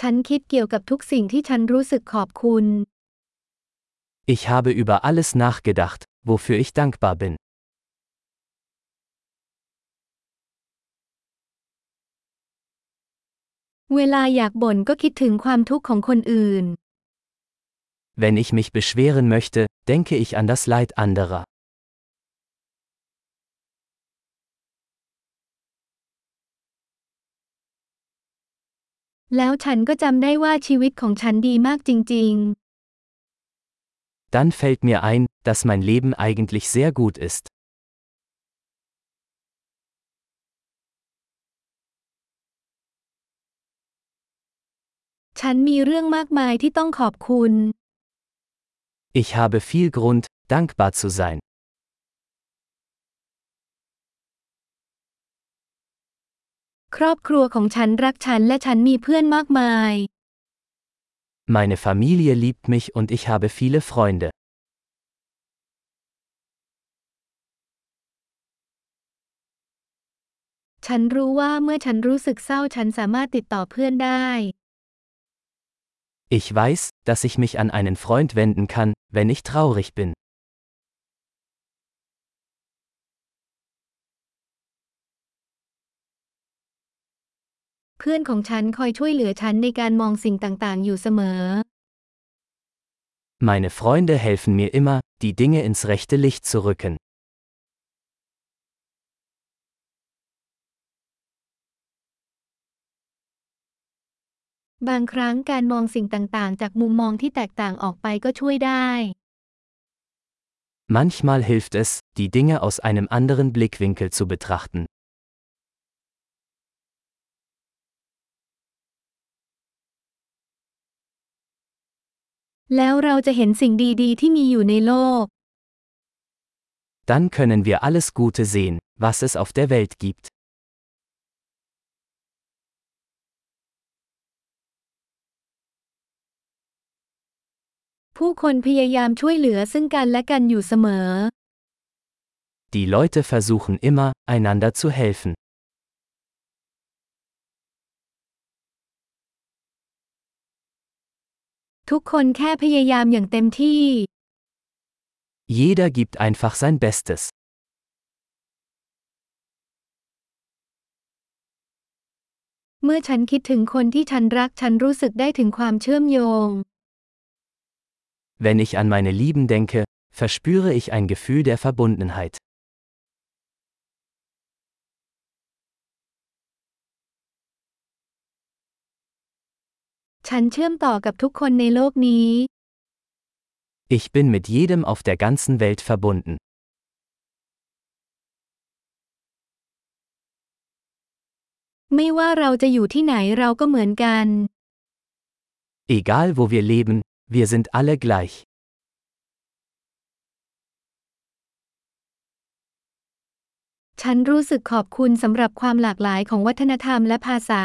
ฉันคิดเกี่ยวกับทุกสิ่งที่ฉันรู้สึกขอบคุณ Ich habe über alles nachgedacht, wofür ich dankbar bin. เวลาอยากบ่นก็คิดถึงความทุกข์ของคนอื่น Wenn ich mich beschweren möchte, denke ich an das Leid anderer. แล้วฉันก็จำได้ว่าชีวิตของฉันดีมากจริง Dann fällt mir ein, dass mein Leben eigentlich sehr gut ist. ฉันมีเรื่องมากมายที่ต้องขอบคุณ Ich habe viel Grund, dankbar zu sein. รอบครัวของฉันรักฉันและฉันมีเพื่อนมากมาย Meine Familie liebt mich und ich habe viele Freunde. ฉันรู้ว่าเมื่อฉันรู้สึกเศร้าฉันสามารถติดต่อเพื่อนได้ Ich weiß, dass ich mich an einen Freund wenden kann, wenn ich traurig bin. เพื่อนของฉันคอยช่วยเหลือฉันในการมองสิ่งต่างๆ อยู่เสมอ Meine Freunde helfen mir immer, die Dinge ins rechte Licht zu rücken. บางครั้งการมองสิ่งต่างๆ จากมุมมองที่แตกต่างออกไปก็ช่วยได้ Manchmal hilft es, die Dinge aus einem anderen Blickwinkel zu betrachten. แล้วเราจะเห็นสิ่งดีๆ ที่มีอยู่ในโลก Dann können wir alles Gute sehen, was es auf der Welt gibt. ผู้คนพยายามช่วยเหลือซึ่งกันและกันอยู่เสมอ Die Leute versuchen immer, einander zu helfen. ทุกคนแค่พยายามอย่างเต็มที่ Jeder gibt einfach sein Bestes. เมื่อฉันคิดถึงคนที่ฉันรักฉันรู้สึกได้ถึงความเชื่อมโยง Wenn ich an meine Lieben denke, verspüre ich ein Gefühl der Verbundenheit. ฉันเชื่อมต่อกับทุกคนในโลกนี้ Ich bin mit jedem auf der ganzen Welt verbunden. ไม่ว่าเราจะอยู่ที่ไหนเราก็เหมือนกัน Egal wo wir leben, wir sind alle gleich. ฉันรู้สึกขอบคุณสำหรับความหลากหลายของวัฒนธรรมและภาษา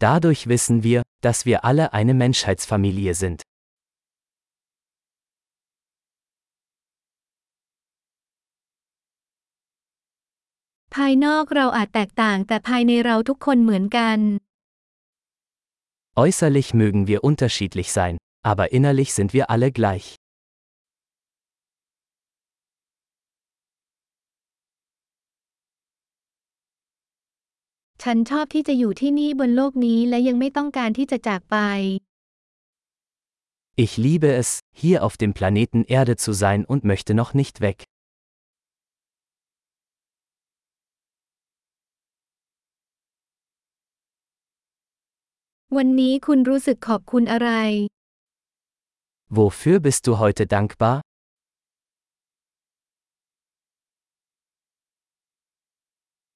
Dadurch wissen wir, dass wir alle eine Menschheitsfamilie sind. Äußerlich mögen wir unterschiedlich sein, aber innerlich sind wir alle gleich. ฉันชอบที่จะอยู่ที่นี่บนโลกนี้และยังไม่ต้องการที่จะจากไป Ich liebe es, hier auf dem Planeten Erde zu sein und möchte noch nicht weg. วันนี้คุณรู้สึกขอบคุณอะไร Wofür bist du heute dankbar?